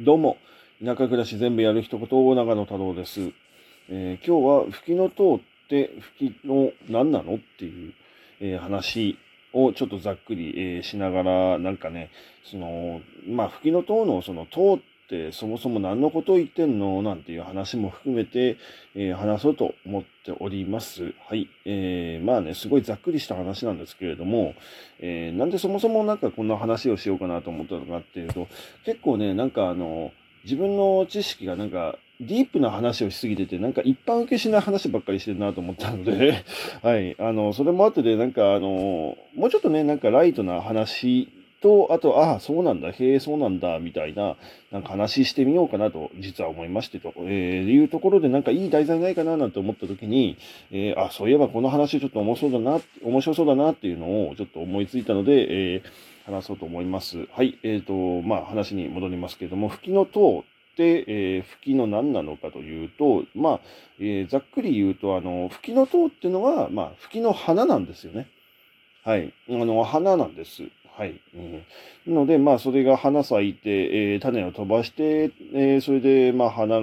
どうも、田舎暮らし全部やる一言、長野太郎です。えー、今日は、吹きの塔って吹きの何なのっていう、えー、話をちょっとざっくり、えー、しながら、なんかね、その、まあ、吹きの塔のその塔ってそもそも何のことを言ってんの？なんていう話も含めて、えー、話そうと思っております。はい。えー、まあね、すごいざっくりした話なんですけれども、えー、なんでそもそもなんかこんな話をしようかなと思ったのかっていうと、結構ね、なんかあの、自分の知識がなんかディープな話をしすぎてて、なんか一般受けしない話ばっかりしてるなと思ったのではい。あの、それもあってで、なんかあの、もうちょっとね、なんかライトな話と、あと、ああ、そうなんだ、へえ、そうなんだ、みたいな、なんか話してみようかなと、実は思いましてと、えー、いうところで、なんかいい題材ないかな、なんて思った時に、えー、あ、そういえばこの話ちょっと面白そうだな、面白そうだなっていうのをちょっと思いついたので、えー、話そうと思います。はい。えっ、ー、と、まあ、話に戻りますけれども、吹きの塔って、えー、吹きの何なのかというと、まあ、えー、ざっくり言うと、あの、吹きの塔っていうのは、まあ、吹きの花なんですよね。はい。あの、花なんです。はい。うん、ので、まあ、それが花咲いて、えー、種を飛ばして、えー、それで、まあ、花、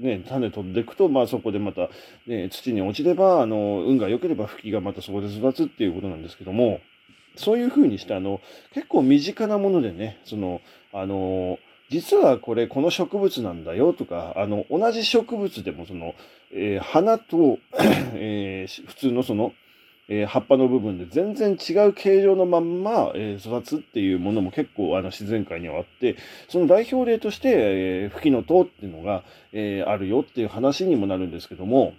ね、種飛んでいくと、まあ、そこでまた、ね、土に落ちれば、あの、運が良ければ、吹きがまたそこで育つっていうことなんですけども、そういうふうにして、あの、結構身近なものでね、その、あの、実はこれこの植物なんだよとか、あの、同じ植物でもその、えー、花と、えー、普通のその、えー、葉っぱの部分で全然違う形状のまんま、えー、育つっていうものも結構あの自然界にはあって、その代表例として、えー、吹きの塔っていうのが、え、あるよっていう話にもなるんですけども、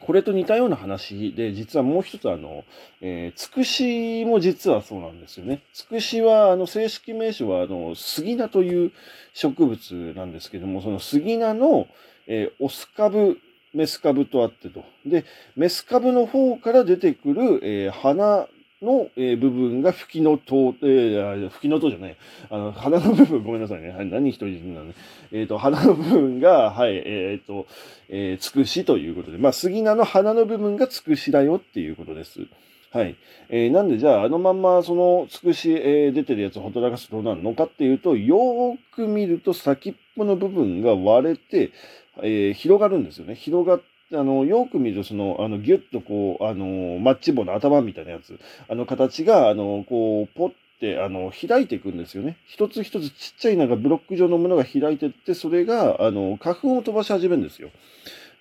これと似たような話で、実はもう一つあの、え、つくしも実はそうなんですよね。つくしは、あの、正式名称は、あの、杉菜という植物なんですけども、その杉菜の、え、オス株メス株とあってと。で、メス株の方から出てくる、えー、花の、えー、部分が吹きの塔、えー、吹きの塔じゃない。あの、花の部分、ごめんなさいね。はい、何一人で言うんだね。えっ、ー、と、花の部分が、はい、えっ、ー、と、えー、つくしということで、まあ、杉菜の花の部分がつくしだよっていうことです。はい。えー、なんで、じゃあ、あのまんま、その、つくし、えー、出てるやつほったらかすとどうなるのかっていうと、よーく見ると先っぽの部分が割れて、えー、広がるんですよね。広がっ、あの、よく見ると、その、あの、ぎゅっとこう、あの、マッチ棒の頭みたいなやつ、あの形が、あの、こう、ポッて、あの、開いていくんですよね。一つ一つちっちゃいなんかブロック状のものが開いてって、それが、あの、花粉を飛ばし始めるんですよ。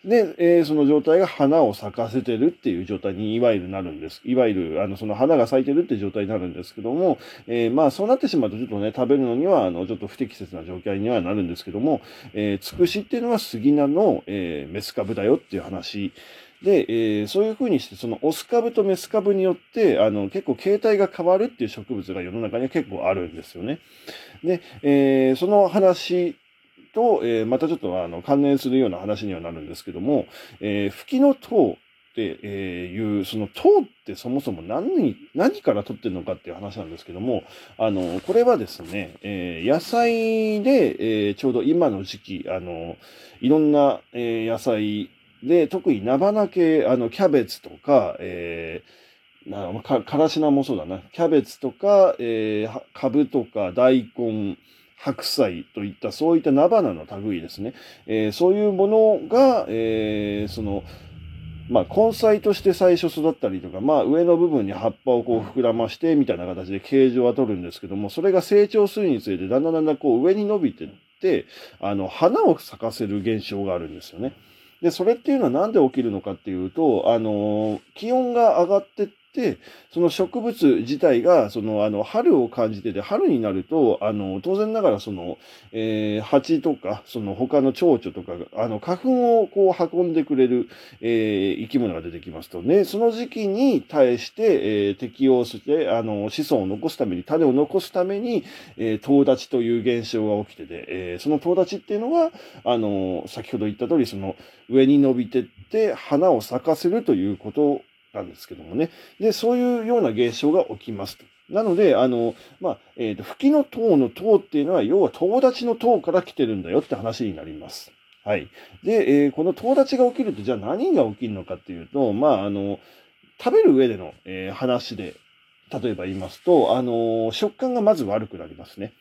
で、えー、その状態が花を咲かせてるっていう状態にいわゆるなるんです。いわゆる、あの、その花が咲いてるっていう状態になるんですけども、えー、まあ、そうなってしまうとちょっとね、食べるのには、あの、ちょっと不適切な状態にはなるんですけども、えー、つくしっていうのは杉菜の、えー、メス株だよっていう話。で、えー、そういうふうにして、そのオス株とメス株によって、あの、結構形態が変わるっていう植物が世の中には結構あるんですよね。で、えー、その話と、えー、またちょっとあの関連するような話にはなるんですけども、えー、吹きの塔っていう、その塔ってそもそも何、何から取ってるのかっていう話なんですけども、あの、これはですね、えー、野菜で、えー、ちょうど今の時期、あの、いろんな、えー、野菜で、特に菜花系、あの、キャベツとか、えー、なかからし菜もそうだな。キャベツとか、えー、カブとか大根、白菜といったそういった菜花の類ですね。えー、そういうものが、えー、その、まあ、根菜として最初育ったりとか、まあ、上の部分に葉っぱをこう膨らまして、みたいな形で形状は取るんですけども、それが成長するにつれて、だんだんだんだんこう上に伸びてって、あの、花を咲かせる現象があるんですよね。で、それっていうのはなんで起きるのかっていうと、あの、気温が上がってっ、その植物自体が、その、あの、春を感じてて、春になると、あの、当然ながら、その、えー、蜂とか、その他の蝶々とかが、あの、花粉をこう運んでくれる、えー、生き物が出てきますとね、その時期に対して、えー、適応して、あの、子孫を残すために、種を残すために、えー、遠立ちという現象が起きてて、えー、その遠立ちっていうのは、あの、先ほど言った通り、その、上に伸びてって、花を咲かせるということなんですけどもね。で、そういうような現象が起きますと。なので、あの、まあ、えっ、ー、と、吹きの塔の塔っていうのは、要は友達の塔から来てるんだよって話になります。はい。で、えー、この友達が起きると、じゃあ何が起きるのかっていうと、まあ、あの、食べる上での、えー、話で、例えば言いますと、あの食感がまず悪くなりますね。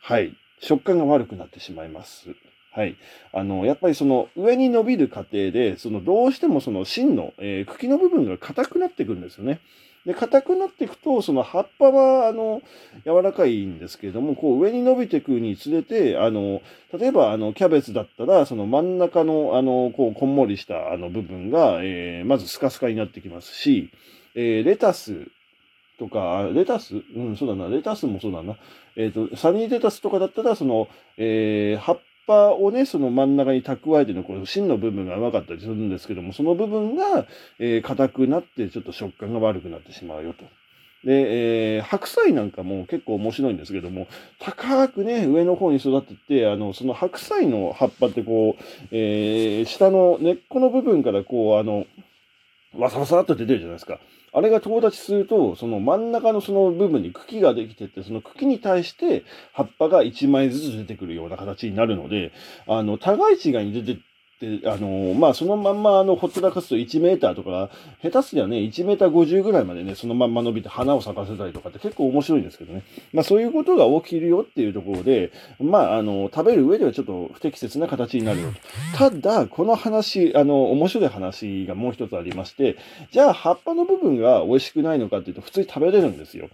はい。食感が悪くなってしまいます。はい。あの、やっぱりその上に伸びる過程で、そのどうしてもその芯の、えー、茎の部分が硬くなってくるんですよね。で、硬くなっていくと、その葉っぱは、あの、柔らかいんですけれども、こう上に伸びていくにつれて、あの、例えば、あの、キャベツだったら、その真ん中の、あの、こう、こんもりした、あの、部分が、えー、まずスカスカになってきますし、えー、レタスとか、レタス？うん、そうだな、レタスもそうだな。えっ、ー、と、サニーレタスとかだったら、その、えー、葉っぱをね、その真ん中に蓄えての、この芯の部分が甘かったりするんですけども、その部分が、えー、硬くなって、ちょっと食感が悪くなってしまうよと。で、えー、白菜なんかも結構面白いんですけども、高くね、上の方に育てて、あの、その白菜の葉っぱってこう、えー、下の根っこの部分からこう、あの、わさわさっと出てるじゃないですか。あれが友達すると、その真ん中のその部分に茎ができてて、その茎に対して葉っぱが1枚ずつ出てくるような形になるので、あの、互い違いに出てで、あの、まあ、そのまんま、あの、ほったらかすと1メーターとか、下手すりゃね、1メーター50ぐらいまでね、そのまんま伸びて花を咲かせたりとかって結構面白いんですけどね。まあ、そういうことが起きるよっていうところで、まあ、あの、食べる上ではちょっと不適切な形になるよと。ただ、この話、あの、面白い話がもう一つありまして、じゃあ、葉っぱの部分が美味しくないのかっていうと、普通に食べれるんですよ。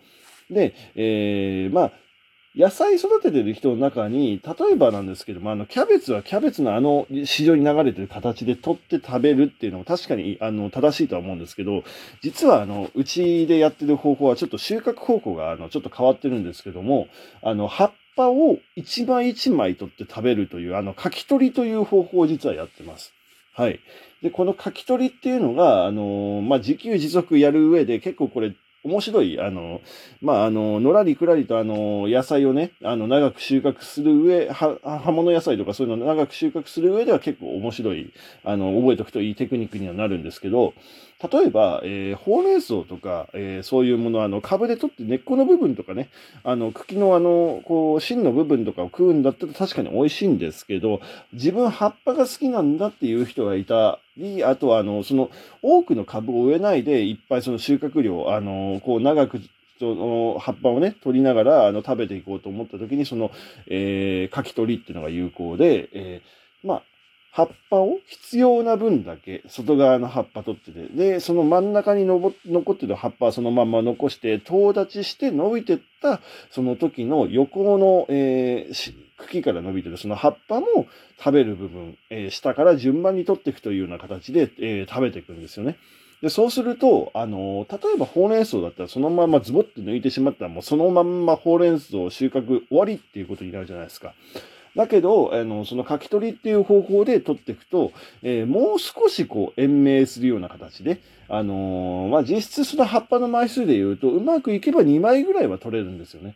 で、えー、まあ、野菜育ててる人の中に、例えばなんですけども、あの、キャベツはキャベツのあの市場に流れてる形で取って食べるっていうのも確かに、あの、正しいとは思うんですけど、実はあの、うちでやってる方法はちょっと収穫方法があの、ちょっと変わってるんですけども、あの、葉っぱを一枚一枚取って食べるという、あの、かき取りという方法を実はやってます。はい。で、このかき取りっていうのが、あの、まあ、自給自足やる上で結構これ面白い、あの、まあ、あの、のらりくらりと、あの、野菜をね、あの、長く収穫する上、は、葉物野菜とかそういうのを長く収穫する上では結構面白い、あの、覚えておくといいテクニックにはなるんですけど、例えば、えー、ほうれん草とか、えー、そういうもの、あの、株で取って根っこの部分とかね、あの、茎のあの、こう、芯の部分とかを食うんだったら確かに美味しいんですけど、自分葉っぱが好きなんだっていう人がいたり、あとは、あの、その、多くの株を植えないで、いっぱいその収穫量、あの、こう、長く、その葉っぱをね、取りながら、あの、食べていこうと思った時に、その、えー、かき取りっていうのが有効で、えー、まあ、葉っぱを必要な分だけ外側の葉っぱ取ってて、で、その真ん中に残ってる葉っぱはそのまま残して、遠立ちして伸びてったその時の横の、えー、茎から伸びてるその葉っぱも食べる部分、えー、下から順番に取っていくというような形で、えー、食べていくんですよね。で、そうすると、あの、例えばほうれん草だったらそのままズボッと抜いてしまったらもうそのまんまほうれん草収穫終わりっていうことになるじゃないですか。だけど、あの、その書き取りっていう方法で取っていくと、えー、もう少しこう延命するような形で、あのー、まあ、実質その葉っぱの枚数で言うと、うまくいけば2枚ぐらいは取れるんですよね。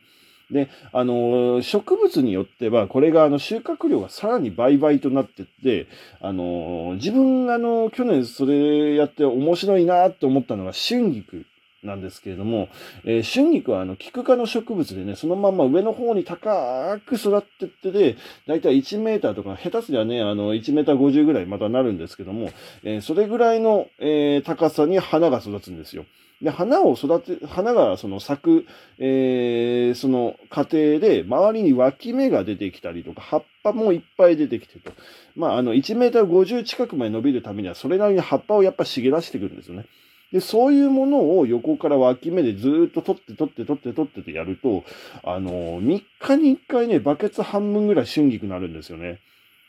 で、あの、植物によっては、これが、あの、収穫量がさらに倍々となってって、あの、自分、あの、去年それやって面白いなって思ったのが、春菊なんですけれども、えー、春菊はあの、キク科の植物でね、そのまんま上の方に高く育ってってで、だいたい1メーターとか、下手すりゃね、あの、1メーター50ぐらいまたなるんですけども、えー、それぐらいの、えー、高さに花が育つんですよ。で、花を育て、花がその咲く、えー、その過程で、周りに脇芽が出てきたりとか、葉っぱもいっぱい出てきてと。まあ、あの、1メーター50近くまで伸びるためには、それなりに葉っぱをやっぱ茂らしてくるんですよね。で、そういうものを横から脇目でずっと取って取って取って取っててやると、あの、3日に1回ね、バケツ半分ぐらい春菊になるんですよね。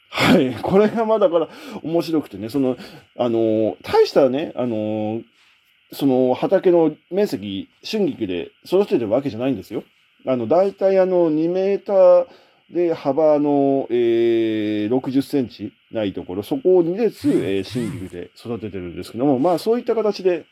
はい。これがまだから面白くてね、その、あの、大したね、あの、その畑の面積、春菊で育ててるわけじゃないんですよ。あの、大体あの、2メーターで幅の、えー、60センチないところ、そこを2列、えー、春菊で育ててるんですけども、まあそういった形で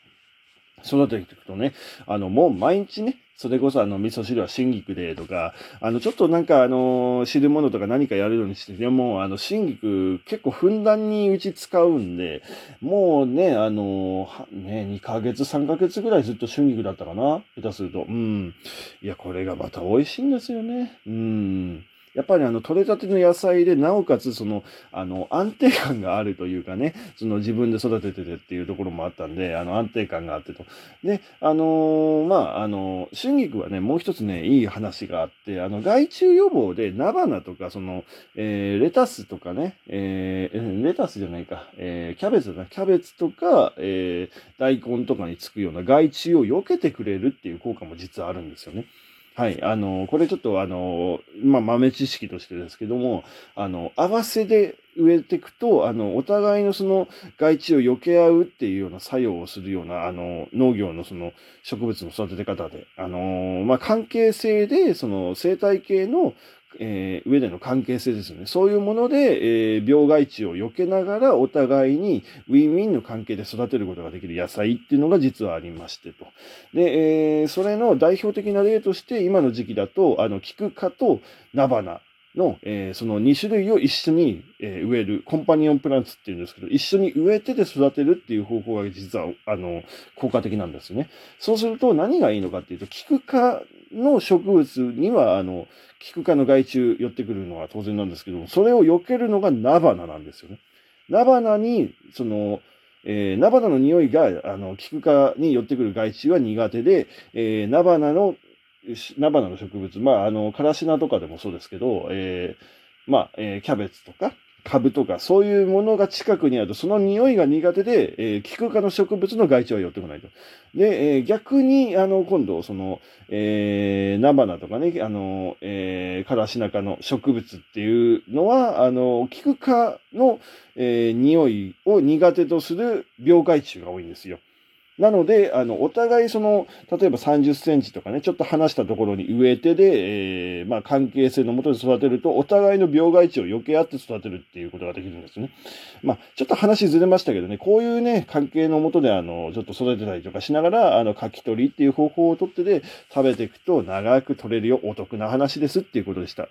育てていくとね、あの、もう毎日ね、それこそあの、味噌汁は春菊でとか、あの、ちょっとなんかあの、汁物とか何かやるのにして、もうあの、春菊結構ふんだんにうち使うんで、もうね、あの、ね、2ヶ月、3ヶ月ぐらいずっと春菊だったかな下手すると。うん。いや、これがまた美味しいんですよね。うん。やっぱりあの、取れたての野菜で、なおかつその、あの、安定感があるというかね、その自分で育てててっていうところもあったんで、あの、安定感があってと。で、あのー、まあ、あの、春菊はね、もう一つね、いい話があって、あの、害虫予防で、菜花とか、その、えー、レタスとかね、えー、レタスじゃないか、えー、キャベツだな、キャベツとか、えー、大根とかにつくような害虫を避けてくれるっていう効果も実はあるんですよね。はい。あの、これちょっとあの、まあ、豆知識としてですけども、あの、合わせで植えていくと、あの、お互いのその害虫を避け合うっていうような作用をするような、あの、農業のその植物の育て方で、あの、まあ、関係性で、その生態系のえー、上での関係性ですよね。そういうもので、えー、病害虫を避けながらお互いにウィンウィンの関係で育てることができる野菜っていうのが実はありましてと。で、えー、それの代表的な例として今の時期だと、あの、キク科と菜花の、えー、その2種類を一緒に、えー、植える、コンパニオンプランツっていうんですけど、一緒に植えてで育てるっていう方法が実は、あの、効果的なんですね。そうすると何がいいのかっていうと、キク科の植物には、あの、キク科の害虫寄ってくるのは当然なんですけども、それを避けるのが菜花なんですよね。菜花に、その、えー、菜花の匂いが、あの、キク科に寄ってくる害虫は苦手で、えー、菜花の菜花の植物、まあ、あの、カラシナとかでもそうですけど、えー、まあ、えー、キャベツとか、株とか、そういうものが近くにあると、その匂いが苦手で、えー、キク科の植物の害虫は寄ってこないと。で、えー、逆に、あの、今度、その、えー、菜花とかね、あの、えー、カラシナ科の植物っていうのは、あの、キク科の、えー、匂いを苦手とする病害虫が多いんですよ。なので、あの、お互いその、例えば30センチとかね、ちょっと離したところに植えてで、えー、まあ関係性のもとで育てると、お互いの病害虫を避け合って育てるっていうことができるんですね。まあ、ちょっと話ずれましたけどね、こういうね、関係のもとで、あの、ちょっと育てたりとかしながら、あの、書き取りっていう方法をとってで、食べていくと長く取れるよ、お得な話ですっていうことでした。